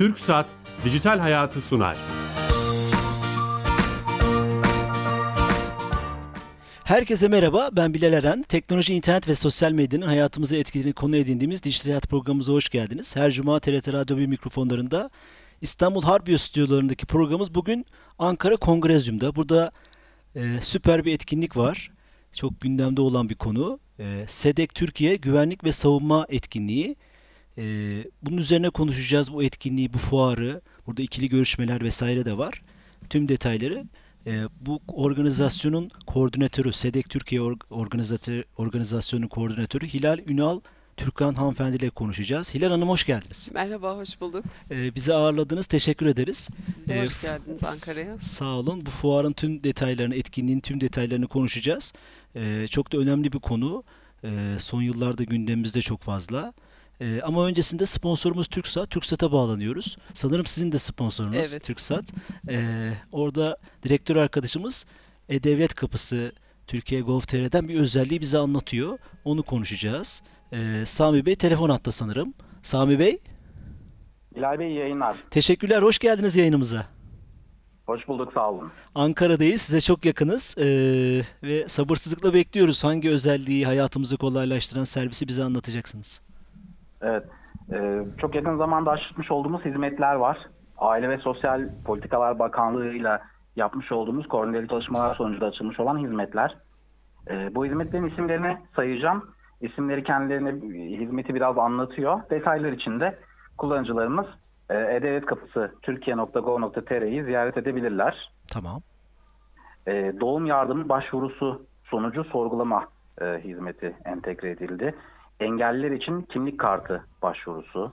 TürkSat Dijital Hayatı sunar. Herkese merhaba, ben Bilal Eren. Teknoloji, internet ve sosyal medyanın hayatımızı etkilediğini konu edindiğimiz Dijital Hayat programımıza hoş geldiniz. Her cuma TRT Radyo 1 mikrofonlarında İstanbul Harbiye stüdyolarındaki programımız bugün Ankara Kongrezyum'da. Burada e, süper bir etkinlik var. Çok gündemde olan bir konu. E, SEDEK Türkiye Güvenlik ve Savunma Etkinliği. E, bunun üzerine konuşacağız bu etkinliği, bu fuarı. Burada ikili görüşmeler vesaire de var. Tüm detayları e, bu organizasyonun koordinatörü, SEDEK Türkiye Organizatör, Organizasyonu koordinatörü Hilal Ünal Türkan hanımefendi ile konuşacağız. Hilal Hanım hoş geldiniz. Merhaba, hoş bulduk. Ee, bizi ağırladınız, teşekkür ederiz. Siz de ee, hoş geldiniz Ankara'ya. Sağ olun. Bu fuarın tüm detaylarını, etkinliğin tüm detaylarını konuşacağız. Ee, çok da önemli bir konu. Ee, son yıllarda gündemimizde çok fazla. Ee, ama öncesinde sponsorumuz TürkSat. TürkSat'a bağlanıyoruz. Sanırım sizin de sponsorunuz evet. TürkSat. Ee, orada direktör arkadaşımız E-Devlet Kapısı Türkiye Gov.tr'den bir özelliği bize anlatıyor. Onu konuşacağız. Ee, Sami Bey telefon hatta sanırım. Sami Bey. Bilal Bey yayınlar. Teşekkürler. Hoş geldiniz yayınımıza. Hoş bulduk. Sağ olun. Ankara'dayız. Size çok yakınız. Ee, ve sabırsızlıkla bekliyoruz. Hangi özelliği hayatımızı kolaylaştıran servisi bize anlatacaksınız? Evet. Ee, çok yakın zamanda açmış olduğumuz hizmetler var. Aile ve Sosyal Politikalar Bakanlığı'yla yapmış olduğumuz koordineli çalışmalar sonucunda açılmış olan hizmetler. Ee, bu hizmetlerin isimlerini sayacağım. İsimleri kendilerine hizmeti biraz anlatıyor. Detaylar için de kullanıcılarımız e, E-Devlet Kapısı Türkiye.gov.tr'yi ziyaret edebilirler. Tamam. E, doğum yardımı başvurusu sonucu sorgulama e, hizmeti entegre edildi. Engelliler için kimlik kartı başvurusu,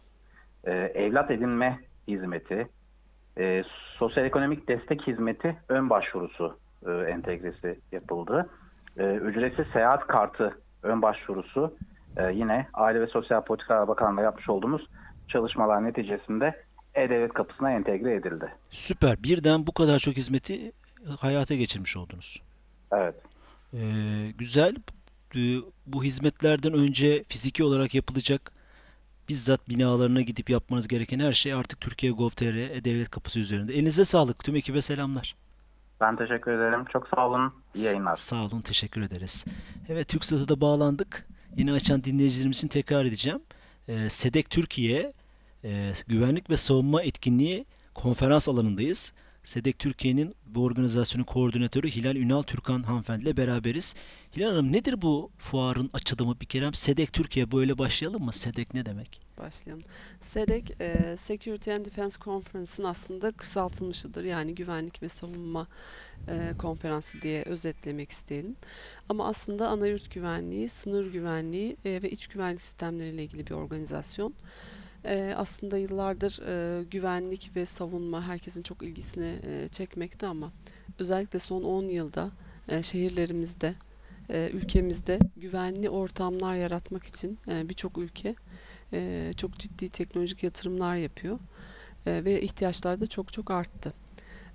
e, evlat edinme hizmeti, e, sosyal ekonomik destek hizmeti ön başvurusu e, entegresi yapıldı. E, ücretsiz seyahat kartı ön başvurusu e, yine Aile ve Sosyal Politikalar Bakanlığı yapmış olduğumuz çalışmalar neticesinde E-Devlet kapısına entegre edildi. Süper. Birden bu kadar çok hizmeti hayata geçirmiş oldunuz. Evet. Ee, güzel. Ee, bu hizmetlerden önce fiziki olarak yapılacak bizzat binalarına gidip yapmanız gereken her şey artık Türkiye Gov.tr e-Devlet kapısı üzerinde. Elinize sağlık. Tüm ekibe selamlar. Ben teşekkür ederim. Çok sağ olun. İyi yayınlar. Sağ olun. Teşekkür ederiz. Evet TürkSat'a da bağlandık. Yeni açan dinleyicilerimiz için tekrar edeceğim. Ee, SEDEK Türkiye e, Güvenlik ve Savunma Etkinliği konferans alanındayız. SEDEK Türkiye'nin bu organizasyonun koordinatörü Hilal Ünal Türkan hanımefendi ile beraberiz. Hilal Hanım nedir bu fuarın açılımı bir kere? SEDEK Türkiye böyle başlayalım mı? SEDEK ne demek? Başlayalım. SEDEK e, Security and Defense Conference'ın aslında kısaltılmışıdır. Yani güvenlik ve savunma e, konferansı diye özetlemek isteyelim. Ama aslında ana yurt güvenliği, sınır güvenliği e, ve iç güvenlik sistemleriyle ilgili bir organizasyon. E, aslında yıllardır e, güvenlik ve savunma herkesin çok ilgisini e, çekmekte ama özellikle son 10 yılda e, şehirlerimizde, ülkemizde güvenli ortamlar yaratmak için birçok ülke çok ciddi teknolojik yatırımlar yapıyor ve ihtiyaçlar da çok çok arttı.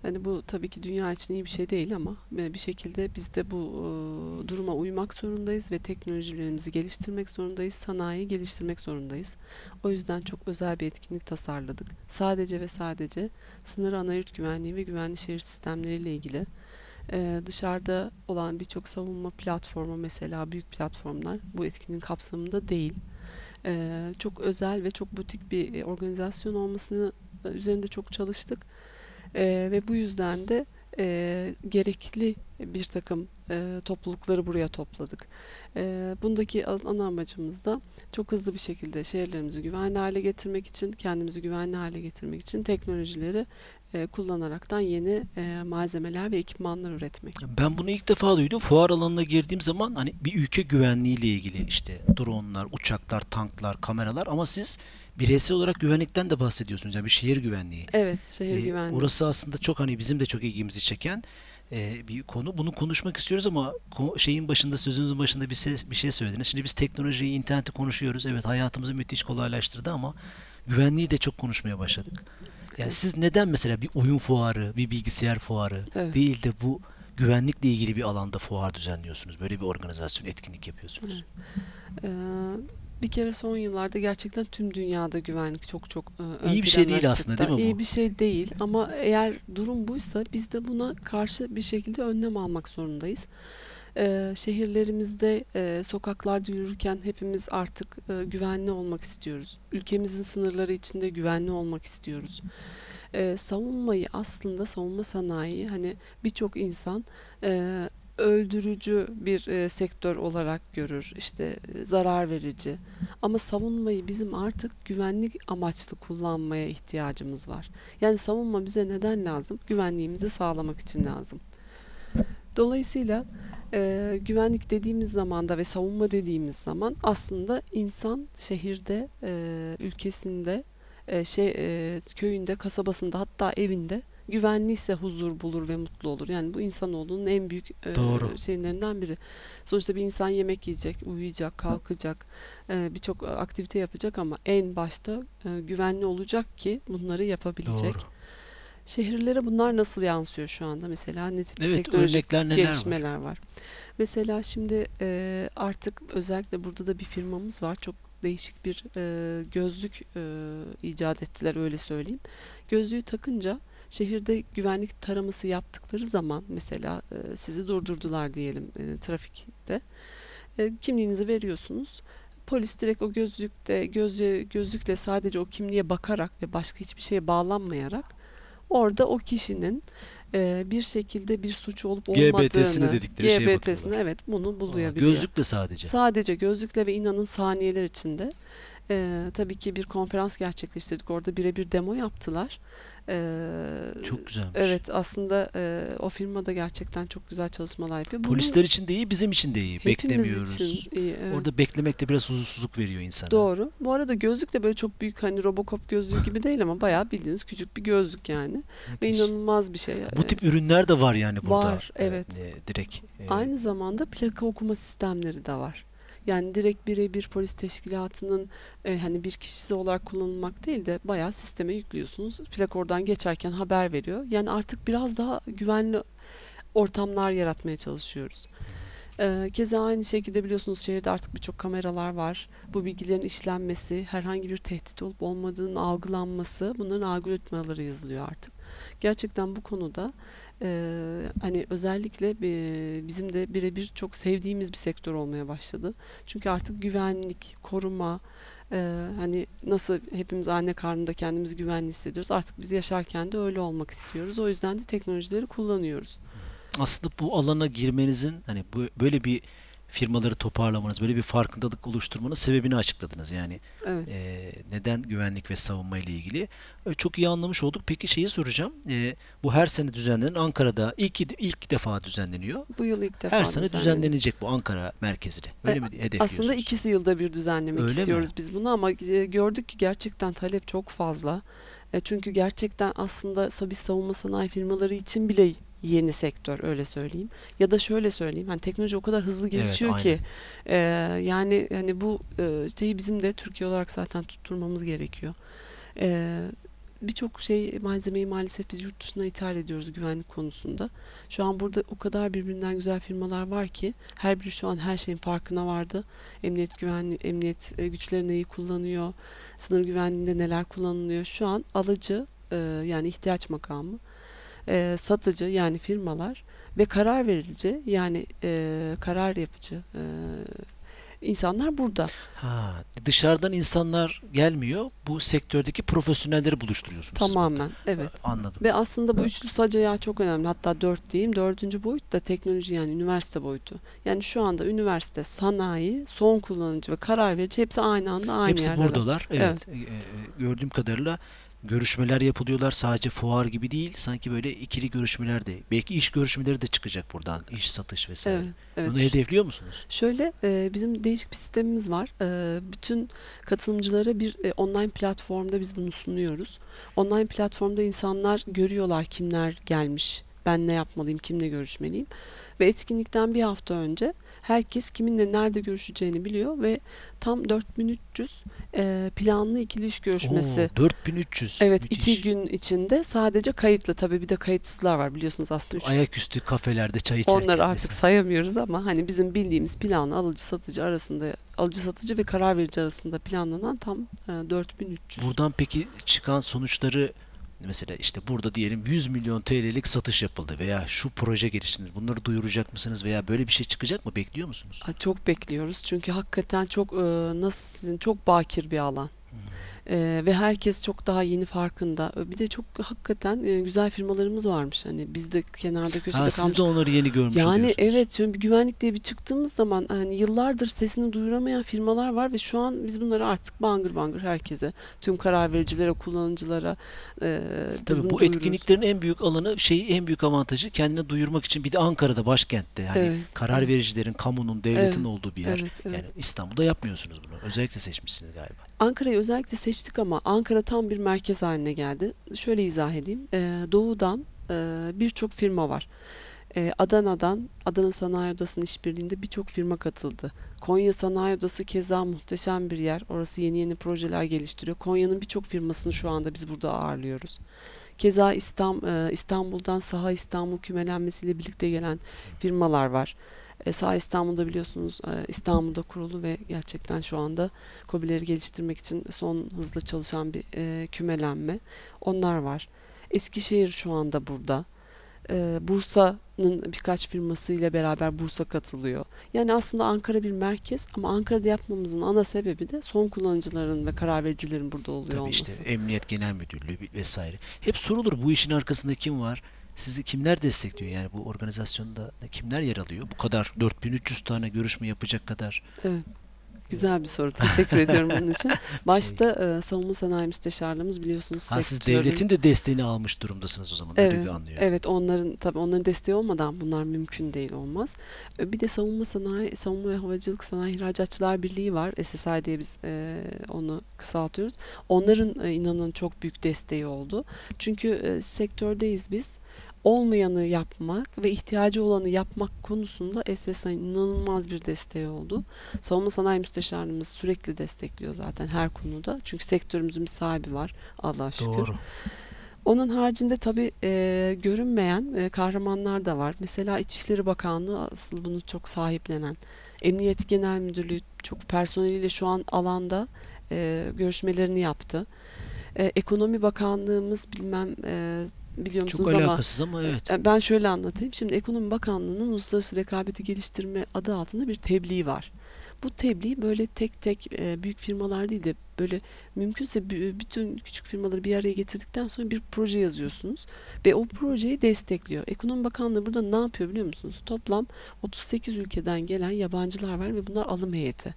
Hani bu tabii ki dünya için iyi bir şey değil ama bir şekilde biz de bu e, duruma uymak zorundayız ve teknolojilerimizi geliştirmek zorundayız, sanayiyi geliştirmek zorundayız. O yüzden çok özel bir etkinlik tasarladık. Sadece ve sadece sınır anayurt güvenliği ve güvenli şehir sistemleriyle ilgili ee, dışarıda olan birçok savunma platformu mesela büyük platformlar bu etkinliğin kapsamında değil. Ee, çok özel ve çok butik bir organizasyon olmasını üzerinde çok çalıştık e, ve bu yüzden de e, gerekli bir takım e, toplulukları buraya topladık. E, bundaki ana amacımız da çok hızlı bir şekilde şehirlerimizi güvenli hale getirmek için, kendimizi güvenli hale getirmek için teknolojileri e, kullanaraktan yeni e, malzemeler ve ekipmanlar üretmek. Ben bunu ilk defa duydum. Fuar alanına girdiğim zaman hani bir ülke güvenliği ile ilgili işte dronlar, uçaklar, tanklar, kameralar ama siz bireysel olarak güvenlikten de bahsediyorsunuz. Yani bir şehir güvenliği. Evet, şehir ee, güvenliği. Orası aslında çok hani bizim de çok ilgimizi çeken e, bir konu. Bunu konuşmak istiyoruz ama şeyin başında sözünüzün başında bir, ses, bir şey söylediniz. Şimdi biz teknolojiyi, interneti konuşuyoruz. Evet hayatımızı müthiş kolaylaştırdı ama güvenliği de çok konuşmaya başladık. Yani evet. siz neden mesela bir oyun fuarı, bir bilgisayar fuarı evet. değil de bu güvenlikle ilgili bir alanda fuar düzenliyorsunuz? Böyle bir organizasyon, etkinlik yapıyorsunuz. Evet. Ee, Bir kere son yıllarda gerçekten tüm dünyada güvenlik çok çok e, ön İyi bir şey değil aslında, çıktı. değil mi bu? İyi bir şey değil ama eğer durum buysa biz de buna karşı bir şekilde önlem almak zorundayız. E, şehirlerimizde, e, sokaklarda yürürken hepimiz artık e, güvenli olmak istiyoruz. Ülkemizin sınırları içinde güvenli olmak istiyoruz. E, savunmayı aslında savunma sanayi hani birçok insan e, öldürücü bir e, sektör olarak görür. İşte e, zarar verici. Ama savunmayı bizim artık güvenlik amaçlı kullanmaya ihtiyacımız var. Yani savunma bize neden lazım? Güvenliğimizi sağlamak için lazım. Dolayısıyla e, güvenlik dediğimiz zamanda ve savunma dediğimiz zaman aslında insan şehirde, e, ülkesinde, e, şey e, köyünde, kasabasında hatta evinde güvenliyse huzur bulur ve mutlu olur. Yani bu insanoğlunun en büyük e, Doğru. şeylerinden biri. Sonuçta bir insan yemek yiyecek, uyuyacak, kalkacak, e, birçok aktivite yapacak ama en başta e, güvenli olacak ki bunları yapabilecek. Doğru. Şehirlere bunlar nasıl yansıyor şu anda? Mesela ne tip Evet, teknolojik neler var? gelişmeler var? Mesela şimdi e, artık özellikle burada da bir firmamız var. Çok değişik bir e, gözlük e, icat ettiler öyle söyleyeyim. Gözlüğü takınca şehirde güvenlik taraması yaptıkları zaman mesela e, sizi durdurdular diyelim e, trafikte. E, kimliğinizi veriyorsunuz. Polis direkt o gözlükte gözlüğe, gözlükle sadece o kimliğe bakarak ve başka hiçbir şeye bağlanmayarak orada o kişinin e, bir şekilde bir suç olup olmadığını GBT'sine dedikleri şeye GBT'sine bakıyorlar. evet bunu Aa, buluyabiliyor. Gözlükle sadece. Sadece gözlükle ve inanın saniyeler içinde. Ee, tabii ki bir konferans gerçekleştirdik. Orada birebir demo yaptılar. Ee, Çok güzelmiş. Evet aslında e, o firma da gerçekten çok güzel çalışmalar yapıyor. Bunu Polisler için de iyi, bizim için de iyi. Beklemiyoruz. için iyi, evet. Orada beklemek de biraz huzursuzluk veriyor insana. Doğru. Bu arada gözlük de böyle çok büyük hani Robocop gözlüğü gibi değil ama bayağı bildiğiniz küçük bir gözlük yani. Ve inanılmaz bir şey. Bu Ee, tip ürünler de var yani burada. Var, Ee, evet. e, direkt. e, Aynı zamanda plaka okuma sistemleri de var. Yani direkt birebir polis teşkilatının e, hani bir kişisi olarak kullanılmak değil de bayağı sisteme yüklüyorsunuz. Plak oradan geçerken haber veriyor. Yani artık biraz daha güvenli ortamlar yaratmaya çalışıyoruz. E, keza aynı şekilde biliyorsunuz şehirde artık birçok kameralar var. Bu bilgilerin işlenmesi, herhangi bir tehdit olup olmadığının algılanması, bunların algoritmaları yazılıyor artık. Gerçekten bu konuda e, hani özellikle e, bizim de birebir çok sevdiğimiz bir sektör olmaya başladı. Çünkü artık güvenlik, koruma, e, hani nasıl hepimiz anne karnında kendimizi güvenli hissediyoruz. Artık biz yaşarken de öyle olmak istiyoruz. O yüzden de teknolojileri kullanıyoruz. aslında bu alana girmenizin hani böyle bir firmaları toparlamanız, böyle bir farkındalık oluşturmanın sebebini açıkladınız. Yani Evet. e, neden güvenlik ve savunma ile ilgili. E, çok iyi anlamış olduk. Peki şeyi soracağım. E, bu her sene düzenlenen Ankara'da ilk ilk defa düzenleniyor. Bu yıl ilk defa Her sene düzenlenecek bu Ankara merkezli. Öyle E, mi hedefliyorsunuz? Aslında ikisi yılda bir düzenlemek Öyle mi? istiyoruz biz bunu ama e, gördük ki gerçekten talep çok fazla. E, çünkü gerçekten aslında biz savunma sanayi firmaları için bile yeni sektör öyle söyleyeyim. Ya da şöyle söyleyeyim hani teknoloji o kadar hızlı gelişiyor ki e, yani hani bu e, şeyi bizim de Türkiye olarak zaten tutturmamız gerekiyor. E, Birçok şey malzemeyi maalesef biz yurt dışına ithal ediyoruz güvenlik konusunda. Şu an burada o kadar birbirinden güzel firmalar var ki her biri şu an her şeyin farkına vardı. Emniyet güvenli emniyet e, güçleri neyi kullanıyor, sınır güvenliğinde neler kullanılıyor. Şu an alıcı e, yani ihtiyaç makamı, e, satıcı yani firmalar ve karar verici yani e, karar yapıcı e, insanlar burada. Ha, dışarıdan insanlar gelmiyor. Bu sektördeki profesyonelleri buluşturuyorsunuz. Tamamen evet. Anladım. Ve aslında bu üçlü sac ayağı çok önemli. Hatta dört diyeyim. Dördüncü boyut da teknoloji yani üniversite boyutu. Yani şu anda üniversite, sanayi, son kullanıcı ve karar verici hepsi aynı anda aynı Hepsi yerdeler. buradalar. Evet. E, e, gördüğüm kadarıyla görüşmeler yapılıyorlar. Sadece fuar gibi değil. Sanki böyle ikili görüşmeler de. Belki iş görüşmeleri de çıkacak buradan. İş satış vesaire. Evet, evet. Bunu hedefliyor musunuz? Şöyle e, bizim değişik bir sistemimiz var. E, bütün katılımcılara bir e, online platformda biz bunu sunuyoruz. Online platformda insanlar görüyorlar kimler gelmiş, ben ne yapmalıyım, kimle görüşmeliyim. Ve etkinlikten bir hafta önce Herkes kiminle nerede görüşeceğini biliyor ve tam 4300 e, planlı ikili iş görüşmesi. Oo, 4300. Evet Müthiş. iki gün içinde sadece kayıtlı tabii bir de kayıtsızlar var biliyorsunuz aslında üç Ayaküstü kafelerde çay içerken. Onları artık mesela. sayamıyoruz ama hani bizim bildiğimiz planlı alıcı satıcı arasında alıcı satıcı ve karar verici arasında planlanan tam e, 4300. Buradan peki çıkan sonuçları mesela işte burada diyelim 100 milyon TL'lik satış yapıldı veya şu proje geliştiniz. Bunları duyuracak mısınız veya böyle bir şey çıkacak mı? Bekliyor musunuz? Çok bekliyoruz çünkü hakikaten çok e, nasıl sizin çok bakir bir alan. E, ve herkes çok daha yeni farkında. Bir de çok hakikaten e, güzel firmalarımız varmış. Hani biz de kenarda köşede Ha, kalmış. siz de onları yeni görmüş Yani evet şimdi bir güvenlik diye bir çıktığımız zaman hani yıllardır sesini duyuramayan firmalar var ve şu an biz bunları artık bangır bangır herkese, tüm karar vericilere, kullanıcılara e, Tabii bu duyuruyoruz. etkinliklerin en büyük alanı şeyi en büyük avantajı kendini duyurmak için bir de Ankara'da başkentte hani Evet, karar vericilerin, kamunun, devletin Evet, olduğu bir yer. Evet, evet. Yani İstanbul'da yapmıyorsunuz bunu. Özellikle seçmişsiniz galiba. Ankara'yı özellikle seçtik ama Ankara tam bir merkez haline geldi. Şöyle izah edeyim. Ee, doğudan e, birçok firma var. Ee, Adana'dan, Adana Sanayi Odası'nın işbirliğinde birçok firma katıldı. Konya Sanayi Odası keza muhteşem bir yer. Orası yeni yeni projeler geliştiriyor. Konya'nın birçok firmasını şu anda biz burada ağırlıyoruz. Keza e, İstanbul'dan Saha İstanbul kümelenmesiyle birlikte gelen firmalar var. E, Saha İstanbul'da biliyorsunuz e, İstanbul'da kurulu ve gerçekten şu anda KOBİ'leri geliştirmek için son hızla çalışan bir e, kümelenme. Onlar var. Eskişehir şu anda burada. Bursa'nın birkaç firmasıyla beraber Bursa katılıyor. Yani aslında Ankara bir merkez ama Ankara'da yapmamızın ana sebebi de son kullanıcıların ve karar vericilerin burada oluyor Tabii olması. işte Emniyet Genel Müdürlüğü vesaire. Hep sorulur bu işin arkasında kim var? Sizi kimler destekliyor? Yani bu organizasyonda kimler yer alıyor? Bu kadar 4300 tane görüşme yapacak kadar. Evet. Güzel bir soru. Teşekkür ediyorum bunun için. Başta e, savunma sanayi müsteşarlığımız biliyorsunuz Ha, siz devletin de desteğini almış durumdasınız o zaman. Öyle Evet, bir anlıyor. Evet onların tabii onların desteği olmadan bunlar mümkün değil olmaz. E, Bir de savunma sanayi, savunma ve havacılık sanayi ihracatçılar birliği var. SSI diye biz e, onu kısaltıyoruz. Onların e, inanın çok büyük desteği oldu. Çünkü e, sektördeyiz biz. Olmayanı yapmak ve ihtiyacı olanı yapmak konusunda SSI'nin inanılmaz bir desteği oldu. Savunma sanayi müsteşarlığımız sürekli destekliyor zaten her konuda. Çünkü sektörümüzün bir sahibi var Allah'a şükür. Doğru. Onun haricinde tabii e, görünmeyen e, kahramanlar da var. Mesela İçişleri Bakanlığı asıl bunu çok sahiplenen. Emniyet Genel Müdürlüğü çok personeliyle şu an alanda e, görüşmelerini yaptı. E, Ekonomi Bakanlığımız bilmem e, biliyor Çok ama alakasız ama evet. e, Ben şöyle anlatayım. Şimdi Ekonomi Bakanlığı'nın Uluslararası Rekabeti Geliştirme adı altında bir tebliğ var. Bu tebliğ böyle tek tek e, büyük firmalar değil de böyle mümkünse bü- bütün küçük firmaları bir araya getirdikten sonra bir proje yazıyorsunuz ve o projeyi destekliyor. Ekonomi Bakanlığı burada ne yapıyor biliyor musunuz? Toplam 38 ülkeden gelen yabancılar var ve bunlar alım heyeti.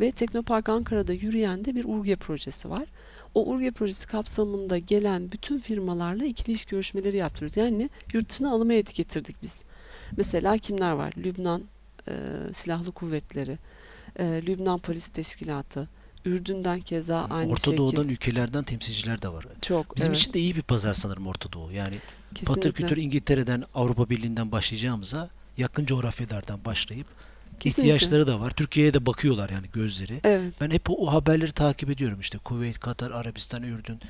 Ve Teknopark Ankara'da yürüyen de bir URGE projesi var. O URGE projesi kapsamında gelen bütün firmalarla ikili iş görüşmeleri yaptırıyoruz. Yani yurt dışına alım heyeti getirdik biz. Mesela kimler var? Lübnan e, Silahlı Kuvvetleri, e, Lübnan Polis Teşkilatı, Ürdün'den keza aynı Orta şekil. Doğu'dan ülkelerden temsilciler de var. çok Bizim evet, için de iyi bir pazar sanırım Orta Doğu. Yani kesinlikle. Patır kütür İngiltere'den Avrupa Birliği'nden başlayacağımıza yakın coğrafyalardan başlayıp Kesinlikle. ihtiyaçları da var. Türkiye'ye de bakıyorlar yani gözleri. Evet. Ben hep o, o haberleri takip ediyorum işte. Kuveyt, Katar, Arabistan, Ürdün.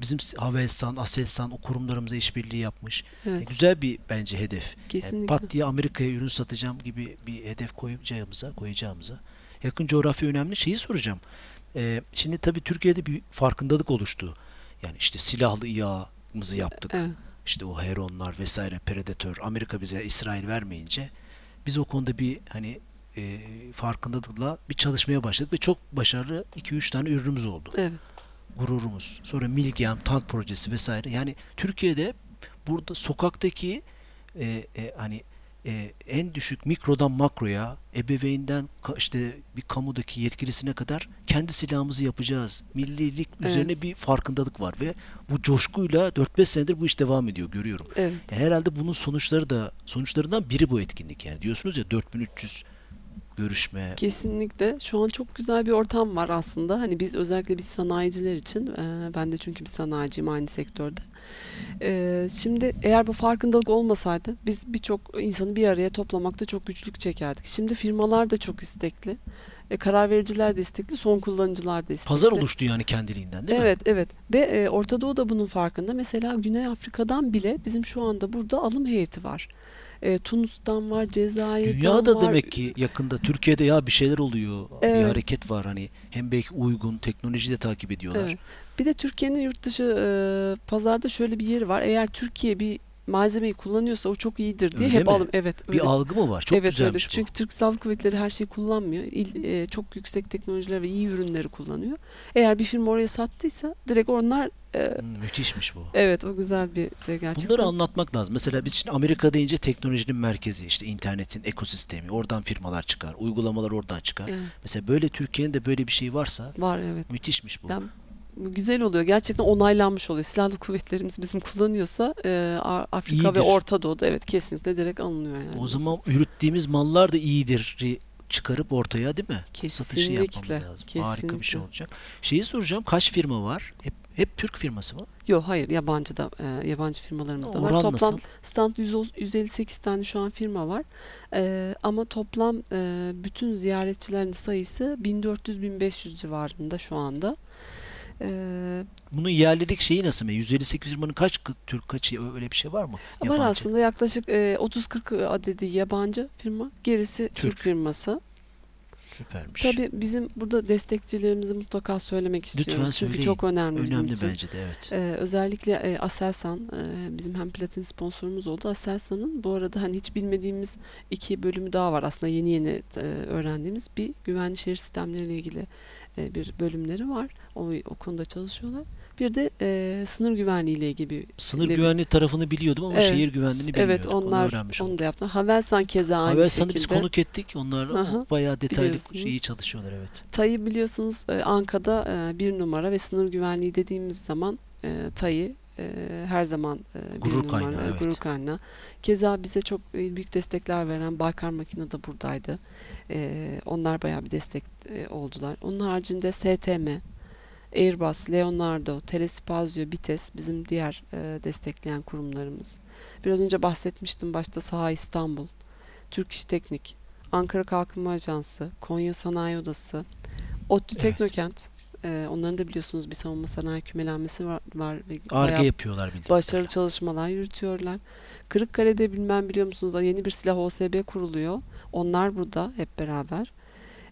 Bizim Havelsan, Aselsan o kurumlarımıza işbirliği yapmış. Evet. E, güzel bir bence hedef. Yani Kesinlikle. pat diye Amerika'ya ürün satacağım gibi bir hedef koyacağımıza, koyacağımıza. Yakın coğrafya önemli. Şeyi soracağım. Ee, şimdi tabii Türkiye'de bir farkındalık oluştu. Yani işte silahlı İHA'mızı yaptık. Evet. İşte o Heronlar vesaire Predator Amerika bize İsrail vermeyince biz o konuda bir hani e, farkındalıkla bir çalışmaya başladık ve çok başarılı 2-3 tane ürünümüz oldu. Evet. Gururumuz. Sonra Milgem, Tank projesi vesaire. Yani Türkiye'de burada sokaktaki e, e, hani e, en düşük mikrodan makroya, ebeveynden işte bir kamudaki yetkilisine kadar kendi silahımızı yapacağız. Millilik Evet. üzerine bir farkındalık var ve bu coşkuyla 4-5 senedir bu iş devam ediyor görüyorum. Evet. Yani herhalde bunun sonuçları da sonuçlarından biri bu etkinlik yani. Diyorsunuz ya 4300 görüşme. Kesinlikle. Şu an çok güzel bir ortam var aslında. Hani biz özellikle biz sanayiciler için, e, ben de çünkü bir sanayiciyim aynı sektörde. E, şimdi eğer bu farkındalık olmasaydı biz birçok insanı bir araya toplamakta çok güçlük çekerdik. Şimdi firmalar da çok istekli. E, karar vericiler de istekli, son kullanıcılar da istekli. Pazar oluştu yani kendiliğinden değil mi? Evet, evet. Ve e, Orta Doğu da bunun farkında. Mesela Güney Afrika'dan bile bizim şu anda burada alım heyeti var. E, Tunus'tan var, Cezayir'den Dünyada var. demek ki yakında Türkiye'de ya bir şeyler oluyor. Bir Evet. hareket var hani hem belki uygun teknoloji de takip ediyorlar. Evet. Bir de Türkiye'nin yurt dışı e, pazarda şöyle bir yeri var. Eğer Türkiye bir malzemeyi kullanıyorsa o çok iyidir diye Öyle hep mi? alım. Evet, Bir öyle. algı mı var? Çok evet, güzelmiş öyle. bu. Çünkü Türk Silahlı Kuvvetleri her şeyi kullanmıyor. İl, e, çok yüksek teknolojiler ve iyi ürünleri kullanıyor. Eğer bir firma oraya sattıysa direkt onlar e, Hmm, müthişmiş bu. evet o güzel bir şey gerçekten. Bunları anlatmak lazım. Mesela biz şimdi Amerika deyince teknolojinin merkezi, işte internetin ekosistemi, oradan firmalar çıkar, uygulamalar oradan çıkar. Evet, Mesela böyle Türkiye'nin de böyle bir şey varsa var evet. müthişmiş bu. Yani güzel oluyor. Gerçekten onaylanmış oluyor. Silahlı kuvvetlerimiz bizim kullanıyorsa e, Afrika İyidir. ve Orta Doğu'da evet kesinlikle direkt alınıyor yani. O zaman ürettiğimiz mallar da iyidir çıkarıp ortaya değil mi? Satışı yapmamız Kesinlikle, lazım. Harika bir şey kesinlikle. olacak. Şeyi soracağım kaç firma var? Hep hep Türk firması mı? Yok hayır yabancı da e, yabancı firmalarımız da var. Toplam nasıl? stand 100 158 tane şu an firma var. E, ama toplam e, bütün ziyaretçilerin sayısı 1400-1500 civarında şu anda. E, Bunun yerlilik şeyi nasıl mı? 158 firmanın kaç Türk kaçı öyle bir şey var mı? var Yabancı. aslında yaklaşık e, 30-40 adedi yabancı firma, gerisi Türk, Türk. firması. Süpermiş. Tabii bizim burada destekçilerimizi mutlaka söylemek istiyorum. Lütfen Çünkü söyleyin. çok önemli, bizim Önemli için. bence de evet. Ee, özellikle e, Aselsan e, bizim hem platin sponsorumuz oldu. Aselsan'ın bu arada hani hiç bilmediğimiz iki bölümü daha var aslında yeni yeni e, öğrendiğimiz bir güvenli şehir sistemleriyle ilgili e, bir bölümleri var. O, o konuda çalışıyorlar. Bir de e, sınır güvenliği ile ilgili Sınır bir- güvenliği tarafını biliyordum ama Evet, şehir güvenliğini bilmiyordum. Evet onlar Onu onu oldum. da yaptılar. Havelsan keza aynı Havelsan'ı şekilde. biz konuk ettik. Onlar Aha, bayağı detaylı iyi çalışıyorlar evet. TAİ biliyorsunuz e, Anka'da e, bir numara ve sınır güvenliği dediğimiz zaman e, TAİ e, her zaman e, Gurur numara, kaynağı, e, evet. gurur kaynağı. Keza bize çok e, büyük destekler veren Baykar Makine de buradaydı. E, onlar bayağı bir destek e, oldular. Onun haricinde STM, Airbus, Leonardo, Telespazio, Bites bizim diğer e, destekleyen kurumlarımız. Biraz önce bahsetmiştim başta Saha İstanbul, Türk İş Teknik, Ankara Kalkınma Ajansı, Konya Sanayi Odası, ODTÜ Evet. Teknokent. e, onların da biliyorsunuz bir savunma sanayi kümelenmesi var, var Arge yapıyorlar bildiğim başarılı çalışmalar yürütüyorlar. Kırıkkale'de bilmem biliyor musunuz yeni bir silah OSB kuruluyor. Onlar burada hep beraber.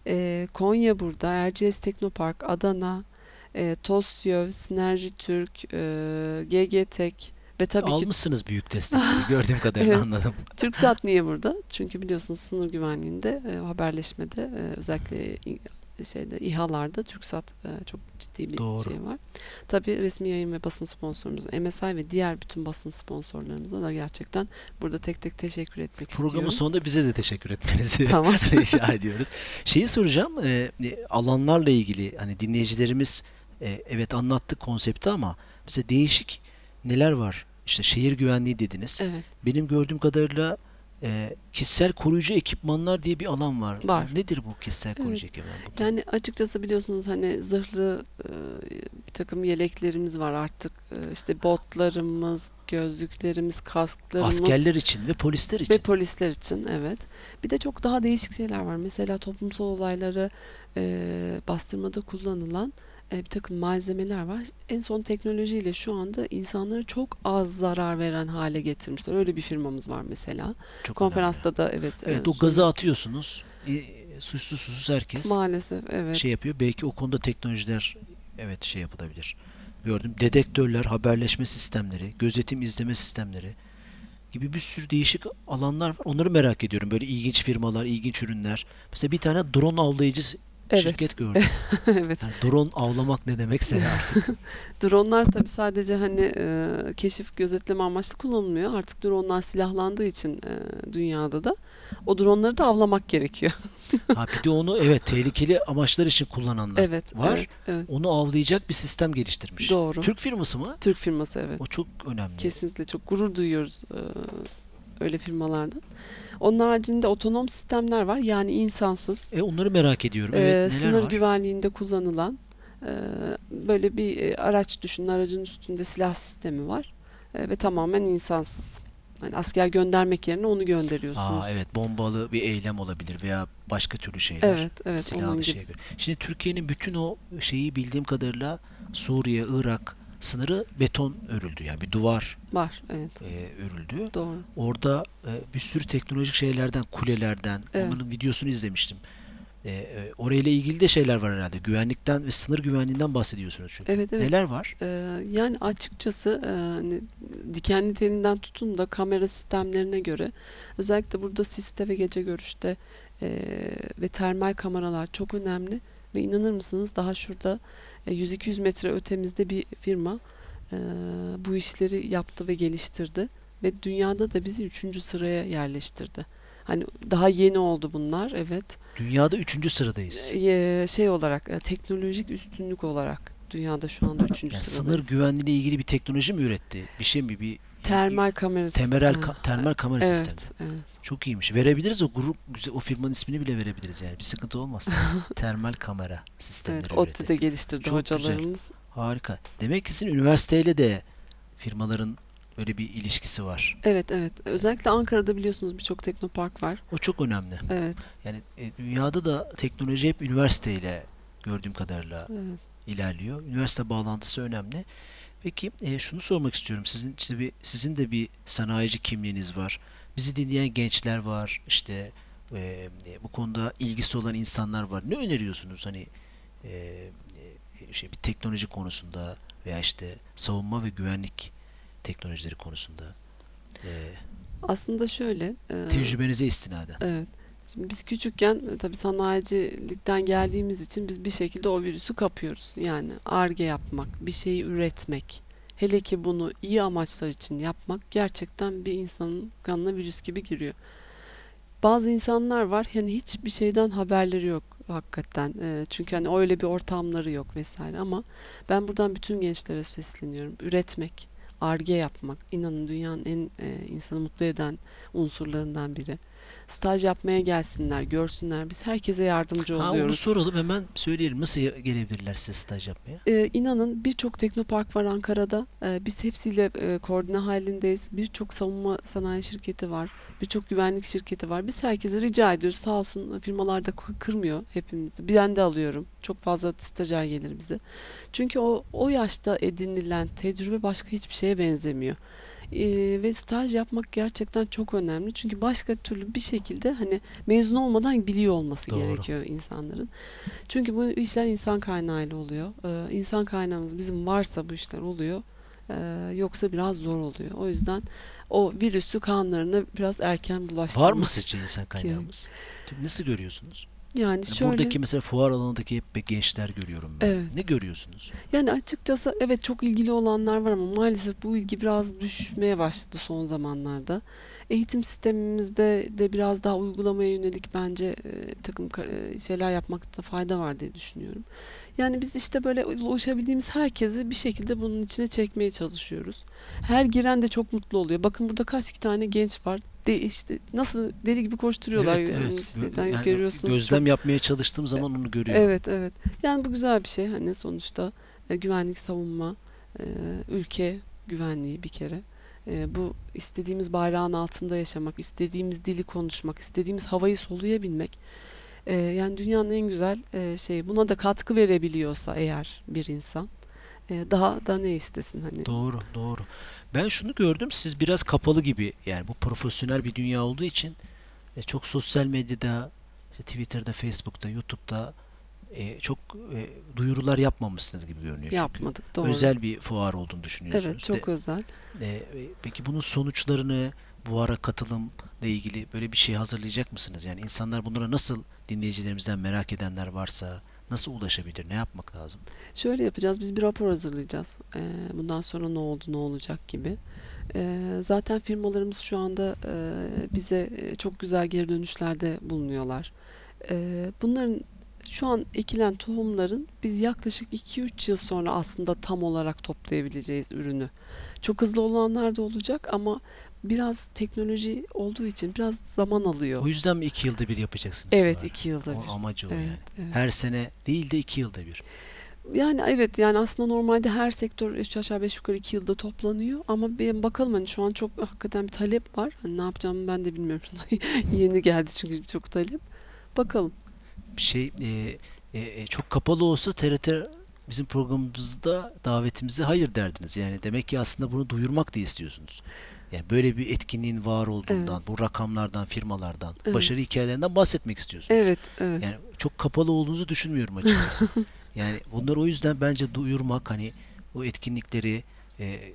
E, Konya burada, Erciyes Teknopark, Adana, e, TOSYÖV, Sinerji Türk, e, GG Tek ve tabii ki Almışsınız büyük destekleri gördüğüm kadarıyla Evet. anladım. TürkSat niye burada? Çünkü biliyorsunuz sınır güvenliğinde, e, haberleşmede e, özellikle şeyde İHA'larda TürkSat e, çok ciddi bir Doğru. şey var. Tabii resmi yayın ve basın sponsorumuz MSI ve diğer bütün basın sponsorlarımıza da gerçekten burada tek tek teşekkür etmek Programın istiyorum. sonunda bize de teşekkür etmenizi Tamam. rica ediyoruz. Şeyi soracağım, e, e, alanlarla ilgili hani dinleyicilerimiz e, evet anlattık konsepti ama mesela değişik neler var? İşte şehir güvenliği dediniz. Evet. Benim gördüğüm kadarıyla e, kişisel koruyucu ekipmanlar diye bir alan var. Var. Nedir bu kişisel koruyucu ekipman? Bu da- Yani açıkçası biliyorsunuz hani zırhlı e, bir takım yeleklerimiz var artık. E, işte botlarımız, gözlüklerimiz, kasklarımız. Askerler için ve polisler için. Ve polisler için evet. Bir de çok daha değişik şeyler var. Mesela toplumsal olayları e, bastırmada kullanılan bir takım malzemeler var. En son teknolojiyle şu anda insanları çok az zarar veren hale getirmişler. Öyle bir firmamız var mesela. Çok Konferansta da evet. önemli. Evet e, o gazı atıyorsunuz. E, suçsuz susuz herkes Maalesef evet. şey yapıyor. Belki o konuda teknolojiler evet şey yapılabilir. Gördüm. Dedektörler, haberleşme sistemleri, gözetim izleme sistemleri gibi bir sürü değişik alanlar var. Onları merak ediyorum. Böyle ilginç firmalar, ilginç ürünler. Mesela bir tane drone avlayıcı Evet. şirket gördüm. evet. Yani drone avlamak ne demekse artık. Dronlar tabii sadece hani e, keşif gözetleme amaçlı kullanılmıyor. Artık dronlar silahlandığı için e, dünyada da o dronları da avlamak gerekiyor. ha bir de onu evet tehlikeli amaçlar için kullananlar evet. var. Evet, evet. Onu avlayacak bir sistem geliştirmiş. Doğru. Türk firması mı? Türk firması evet. O çok önemli. Kesinlikle çok gurur duyuyoruz. Ee, öyle firmalardan. Onun haricinde otonom sistemler var. Yani insansız, E, onları merak ediyorum. e, Evet, neler sınır var? güvenliğinde kullanılan e, böyle bir e, araç düşünün. Aracın üstünde silah sistemi var E, ve tamamen insansız. Yani asker göndermek yerine onu gönderiyorsunuz. Aa, evet bombalı bir eylem olabilir veya başka türlü şeyler. Evet, evet, silahlı göre. Şimdi Türkiye'nin bütün o şeyi bildiğim kadarıyla Suriye, Irak sınırı beton örüldü. Yani bir duvar Var, evet, e, örüldü. doğru. Orada e, bir sürü teknolojik şeylerden, kulelerden, Evet. onların videosunu izlemiştim. E, e, orayla ilgili de şeyler var herhalde. Güvenlikten ve sınır güvenliğinden bahsediyorsunuz çünkü. Evet, evet. Neler var? Ee, yani açıkçası e, hani dikenli telinden tutun da kamera sistemlerine göre özellikle burada siste ve gece görüşte e, ve termal kameralar çok önemli ve inanır mısınız daha şurada e, 100-200 metre ötemizde bir firma e, bu işleri yaptı ve geliştirdi ve dünyada da bizi üçüncü sıraya yerleştirdi. Hani daha yeni oldu bunlar evet. Dünyada üçüncü sıradayız. E, şey olarak e, teknolojik üstünlük olarak dünyada şu anda üçüncü Yani sıradayız. sınır güvenliğiyle ilgili bir teknoloji mi üretti? Bir şey mi? Bir Termal kamera temerel sistemi. ka- termal kamera evet, sistemi. evet. Çok iyiymiş. Verebiliriz o grup güzel- o firmanın ismini bile verebiliriz yani. Bir sıkıntı olmaz. termal kamera sistemleri Evet. ODTÜ'de geliştirdi Çok güzel. hocalarımız. Harika. Demek ki sizin üniversiteyle de firmaların böyle bir ilişkisi var. Evet, evet. Özellikle Ankara'da biliyorsunuz birçok teknopark var. O çok önemli. Evet, Yani e, dünyada da teknoloji hep üniversiteyle gördüğüm kadarıyla evet. ilerliyor. Üniversite bağlantısı önemli. Peki e, şunu sormak istiyorum. Sizin işte bir sizin de bir sanayici kimliğiniz var. Bizi dinleyen gençler var. İşte e, e, bu konuda ilgisi olan insanlar var. Ne öneriyorsunuz hani e, e, şey bir teknoloji konusunda veya işte savunma ve güvenlik teknolojileri konusunda e, Aslında şöyle, e, tecrübenize istinaden. evet. Şimdi biz küçükken e, tabii sanayicilikten geldiğimiz için biz bir şekilde o virüsü kapıyoruz. Yani arge yapmak, bir şeyi üretmek. Hele ki bunu iyi amaçlar için yapmak gerçekten bir insanın kanına virüs gibi giriyor. Bazı insanlar var hani hiçbir şeyden haberleri yok hakikaten. E, çünkü hani öyle bir ortamları yok vesaire ama ben buradan bütün gençlere sesleniyorum. Üretmek, arge yapmak inanın dünyanın en e, insanı mutlu eden unsurlarından biri. Staj yapmaya gelsinler, görsünler. Biz herkese yardımcı Ha onu oluyoruz. soralım hemen söyleyelim. Nasıl gelebilirler size staj yapmaya? Ee, inanın birçok teknopark var Ankara'da. Ee, biz hepsiyle e, koordine halindeyiz. Birçok savunma sanayi şirketi var. Birçok güvenlik şirketi var. Biz herkese rica ediyoruz. Sağ olsun firmalar da kı- kırmıyor hepimizi. Ben de alıyorum. Çok fazla stajyer gelir bize. Çünkü o, o yaşta edinilen tecrübe başka hiçbir şeye benzemiyor. Ee, ve staj yapmak gerçekten çok önemli. Çünkü başka türlü bir şekilde hani mezun olmadan biliyor olması Doğru. gerekiyor insanların. Çünkü bu işler insan kaynağıyla oluyor. Ee, insan kaynağımız bizim varsa bu işler oluyor. Ee, yoksa biraz zor oluyor. O yüzden o virüsü kanlarına biraz erken bulaştırmak. Var mı sizce insan kaynağımız? Nasıl görüyorsunuz? Yani şöyle Buradaki mesela fuar alanındaki hep gençler görüyorum ben. Evet. Ne görüyorsunuz? yani açıkçası evet çok ilgili olanlar var ama maalesef bu ilgi biraz düşmeye başladı son zamanlarda. Eğitim sistemimizde de biraz daha uygulamaya yönelik bence e, takım e, şeyler yapmakta fayda var diye düşünüyorum. Yani biz işte böyle ulaşabildiğimiz herkesi bir şekilde bunun içine çekmeye çalışıyoruz. Her giren de çok mutlu oluyor. Bakın burada kaç tane genç var. De işte nasıl deli gibi koşturuyorlar. Evet, yani evet. işte, yani görüyorsunuz. Gözlem Çok- yapmaya çalıştığım zaman onu görüyorum. Evet evet. Yani bu güzel bir şey hani sonuçta e, güvenlik savunma, e, ülke güvenliği bir kere. E, bu istediğimiz bayrağın altında yaşamak, istediğimiz dili konuşmak, istediğimiz havayı soluyabilmek. E, yani dünyanın en güzel e, şey. Buna da katkı verebiliyorsa eğer bir insan e, daha da ne istesin hani. Doğru, doğru. Ben şunu gördüm, siz biraz kapalı gibi, yani bu profesyonel bir dünya olduğu için e, çok sosyal medyada, işte Twitter'da, Facebook'ta, YouTube'da e, çok e, duyurular yapmamışsınız gibi görünüyor çünkü. Yapmadık doğru. Özel bir fuar olduğunu düşünüyorsunuz. Evet çok De- özel. e, e, peki bunun sonuçlarını, fuara katılımla ilgili böyle bir şey hazırlayacak mısınız? Yani insanlar bunlara nasıl dinleyicilerimizden merak edenler varsa nasıl ulaşabilir, ne yapmak lazım? Şöyle yapacağız. Biz bir rapor hazırlayacağız. Ee, bundan sonra ne oldu, ne olacak gibi. Ee, zaten firmalarımız şu anda e, bize e, çok güzel geri dönüşlerde bulunuyorlar. Ee, bunların şu an ekilen tohumların biz yaklaşık 2-3 yıl sonra aslında tam olarak toplayabileceğiz ürünü. Çok hızlı olanlar da olacak ama biraz teknoloji olduğu için biraz zaman alıyor. O yüzden mi iki yılda bir yapacaksınız? Evet bunları? iki yılda O bir. amacı o Evet, yani. evet. Her sene değil de iki yılda bir. Yani evet yani aslında normalde her sektör üç aşağı beş yukarı iki yılda toplanıyor ama bir bakalım hani şu an çok hakikaten bir talep var. Hani ne yapacağımı ben de bilmiyorum. Yeni geldi çünkü çok talep. Bakalım. Bir şey e, e, e, çok kapalı olsa TRT bizim programımızda davetimize hayır derdiniz. Yani demek ki aslında bunu duyurmak da istiyorsunuz. Yani böyle bir etkinliğin var olduğundan, bu rakamlardan, firmalardan, Evet. başarı hikayelerinden bahsetmek istiyorsunuz. Evet, evet. Yani çok kapalı olduğunuzu düşünmüyorum açıkçası. yani bunları o yüzden bence duyurmak hani o etkinlikleri e,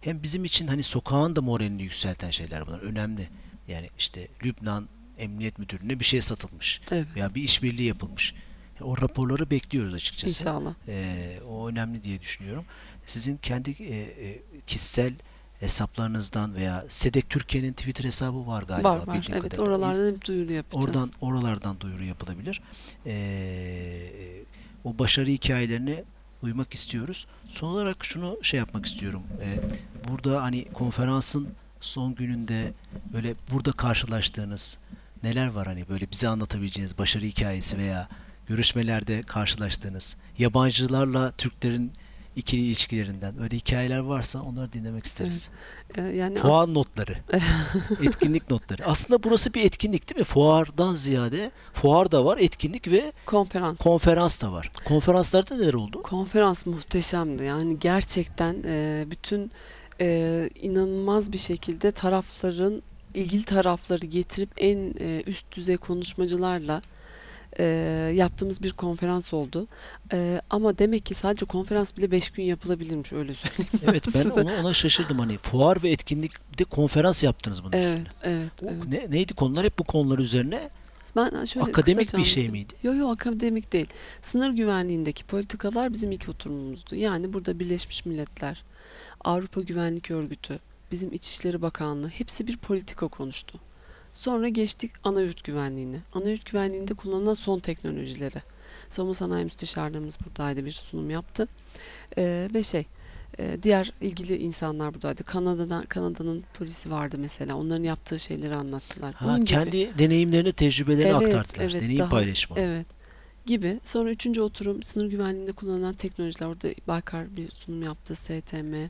hem bizim için hani sokağın da moralini yükselten şeyler bunlar önemli. Yani işte Lübnan Emniyet Müdürlüğü'ne bir şey satılmış evet. veya bir işbirliği yapılmış. O raporları bekliyoruz açıkçası. İnşallah. E, o önemli diye düşünüyorum. Sizin kendi e, e, kişisel hesaplarınızdan veya Sedek Türkiye'nin Twitter hesabı var galiba. var var. Evet kadarıyla. oralardan hep duyuru yapacağız. Oradan oralardan duyuru yapılabilir. Ee, o başarı hikayelerini duymak istiyoruz. Son olarak şunu şey yapmak istiyorum. Ee, burada hani konferansın son gününde böyle burada karşılaştığınız neler var hani böyle bize anlatabileceğiniz başarı hikayesi veya görüşmelerde karşılaştığınız yabancılarla Türklerin ikili ilişkilerinden öyle hikayeler varsa onları dinlemek isteriz. Ee, yani as- Fuar notları. etkinlik notları. Aslında burası bir etkinlik değil mi? Fuardan ziyade fuar da var, etkinlik ve konferans. konferans da var. Konferanslarda neler oldu? Konferans muhteşemdi. Yani gerçekten e, bütün e, inanılmaz bir şekilde tarafların ilgili tarafları getirip en e, üst düzey konuşmacılarla e, yaptığımız bir konferans oldu. E, ama demek ki sadece konferans bile 5 gün yapılabilirmiş öyle söyleyeyim. Evet ben size. ona, ona şaşırdım hani fuar ve etkinlikte konferans yaptınız bunun Evet, üstüne. evet, O evet. Ne, neydi konular hep bu konular üzerine? Ben şöyle Akademik bir şey miydi? Yok yok akademik değil. Sınır güvenliğindeki politikalar bizim ilk oturumumuzdu. Yani burada Birleşmiş Milletler, Avrupa Güvenlik Örgütü, bizim İçişleri Bakanlığı hepsi bir politika konuştu. Sonra geçtik ana yurt güvenliğine. Ana yurt güvenliğinde kullanılan son teknolojilere. Savunma Sanayi Müsteşarlığımız buradaydı bir sunum yaptı. Ee, ve şey e, diğer ilgili insanlar buradaydı. Kanada'dan Kanada'nın polisi vardı mesela. Onların yaptığı şeyleri anlattılar. Ha, Bunun gibi. kendi deneyimlerini, tecrübelerini Evet, aktardılar. evet, Deneyim daha- paylaşımı. Evet. Gibi. Sonra üçüncü oturum sınır güvenliğinde kullanılan teknolojiler. Orada Baykar bir sunum yaptı. STM, e,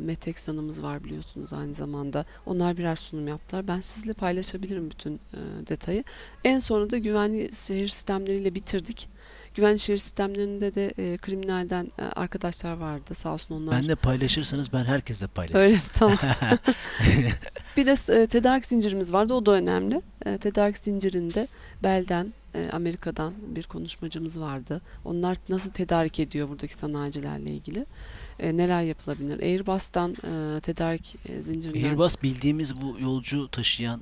Metex Hanımız var biliyorsunuz aynı zamanda. Onlar birer sunum yaptılar. Ben sizle paylaşabilirim bütün e, detayı. En sonunda güvenli şehir sistemleriyle bitirdik. Güvenli şehir sistemlerinde de e, kriminalden e, arkadaşlar vardı. Sağ olsun onlar. Benle paylaşırsanız ben herkesle paylaşırım. Öyle tamam. bir de e, tedarik zincirimiz vardı. O da önemli. E, tedarik zincirinde Bel'den, Amerika'dan bir konuşmacımız vardı. Onlar nasıl tedarik ediyor buradaki sanayicilerle ilgili? E, neler yapılabilir? Airbus'tan e, tedarik e, zincirinden. Airbus bildiğimiz bu yolcu taşıyan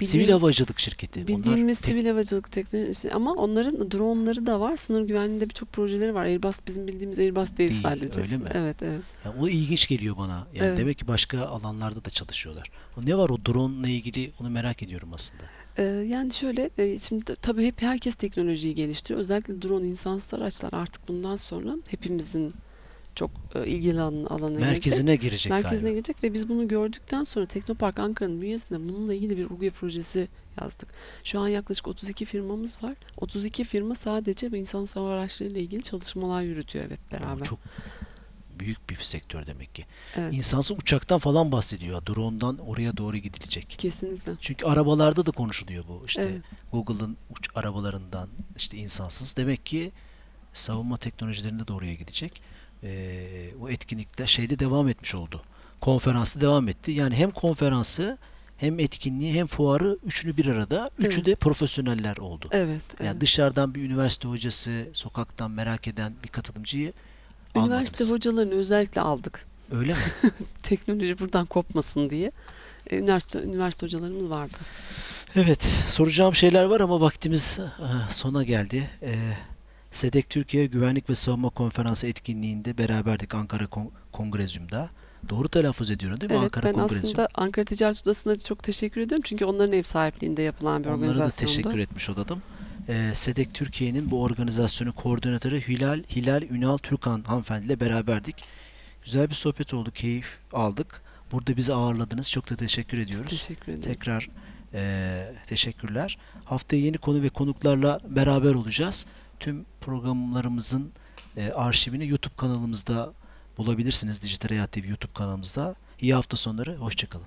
Bildiğim- sivil havacılık şirketi. Onlar Bildiğimiz tek- sivil havacılık teknolojisi ama onların dronları da var. Sınır güvenliğinde birçok projeleri var. Airbus bizim bildiğimiz Airbus değil, Değil, sadece. öyle mi? Evet, evet. Ya o ilginç geliyor bana. Yani Evet. demek ki başka alanlarda da çalışıyorlar. O ne var o drone ile ilgili onu merak ediyorum aslında. Ee, yani şöyle e, şimdi ta- tabii hep herkes teknolojiyi geliştiriyor. Özellikle drone insansız araçlar artık bundan sonra hepimizin çok e, ilgili alan, alana. Merkezine girecek Merkezine galiba. girecek ve biz bunu gördükten sonra Teknopark Ankara'nın bünyesinde bununla ilgili bir UGE projesi yazdık. Şu an yaklaşık 32 firmamız var. 32 firma sadece bu insansız hava araçları ile ilgili çalışmalar yürütüyor Bu beraber. çok büyük bir sektör demek ki. Evet, İnsansız uçaktan falan bahsediyor. Drone'dan oraya doğru gidilecek. kesinlikle. Çünkü arabalarda da konuşuluyor bu. İşte Evet. Google'ın uç arabalarından işte insansız. Demek ki savunma teknolojilerinde de oraya gidecek. Ee, o etkinlikler şeyde devam etmiş oldu. Konferansı devam etti. Yani hem konferansı hem etkinliği hem fuarı üçünü bir arada. Üçü Evet. de profesyoneller oldu. Evet. Yani evet. dışarıdan bir üniversite hocası, sokaktan merak eden bir katılımcıyı Üniversite almadınız. hocalarını özellikle aldık. Öyle mi? Teknoloji buradan kopmasın diye. E, Üniversite, üniversite hocalarımız vardı. Evet, soracağım şeyler var ama vaktimiz eh, sona geldi. Eh, SEDEK Türkiye Güvenlik ve Savunma Konferansı etkinliğinde beraberdik Ankara Kon- Kongrezyum'da. Doğru telaffuz ediyorum değil mi? Evet Ankara ben Kongrezyum. aslında Ankara Ticaret Odası'na çok teşekkür ediyorum. Çünkü onların ev sahipliğinde yapılan bir Onlara da organizasyondu. teşekkür etmiş olalım. Ee, SEDEK Türkiye'nin bu organizasyonu koordinatörü Hilal Hilal Ünal Türkan hanımefendiyle beraberdik. Güzel bir sohbet oldu, keyif aldık. Burada bizi ağırladınız. Çok da teşekkür Biz ediyoruz. teşekkür ederiz. Tekrar e, teşekkürler. Haftaya yeni konu ve konuklarla beraber olacağız. Tüm programlarımızın e, arşivini YouTube kanalımızda bulabilirsiniz. Dijital Hayat TV YouTube kanalımızda. İyi hafta sonları. Hoşçakalın.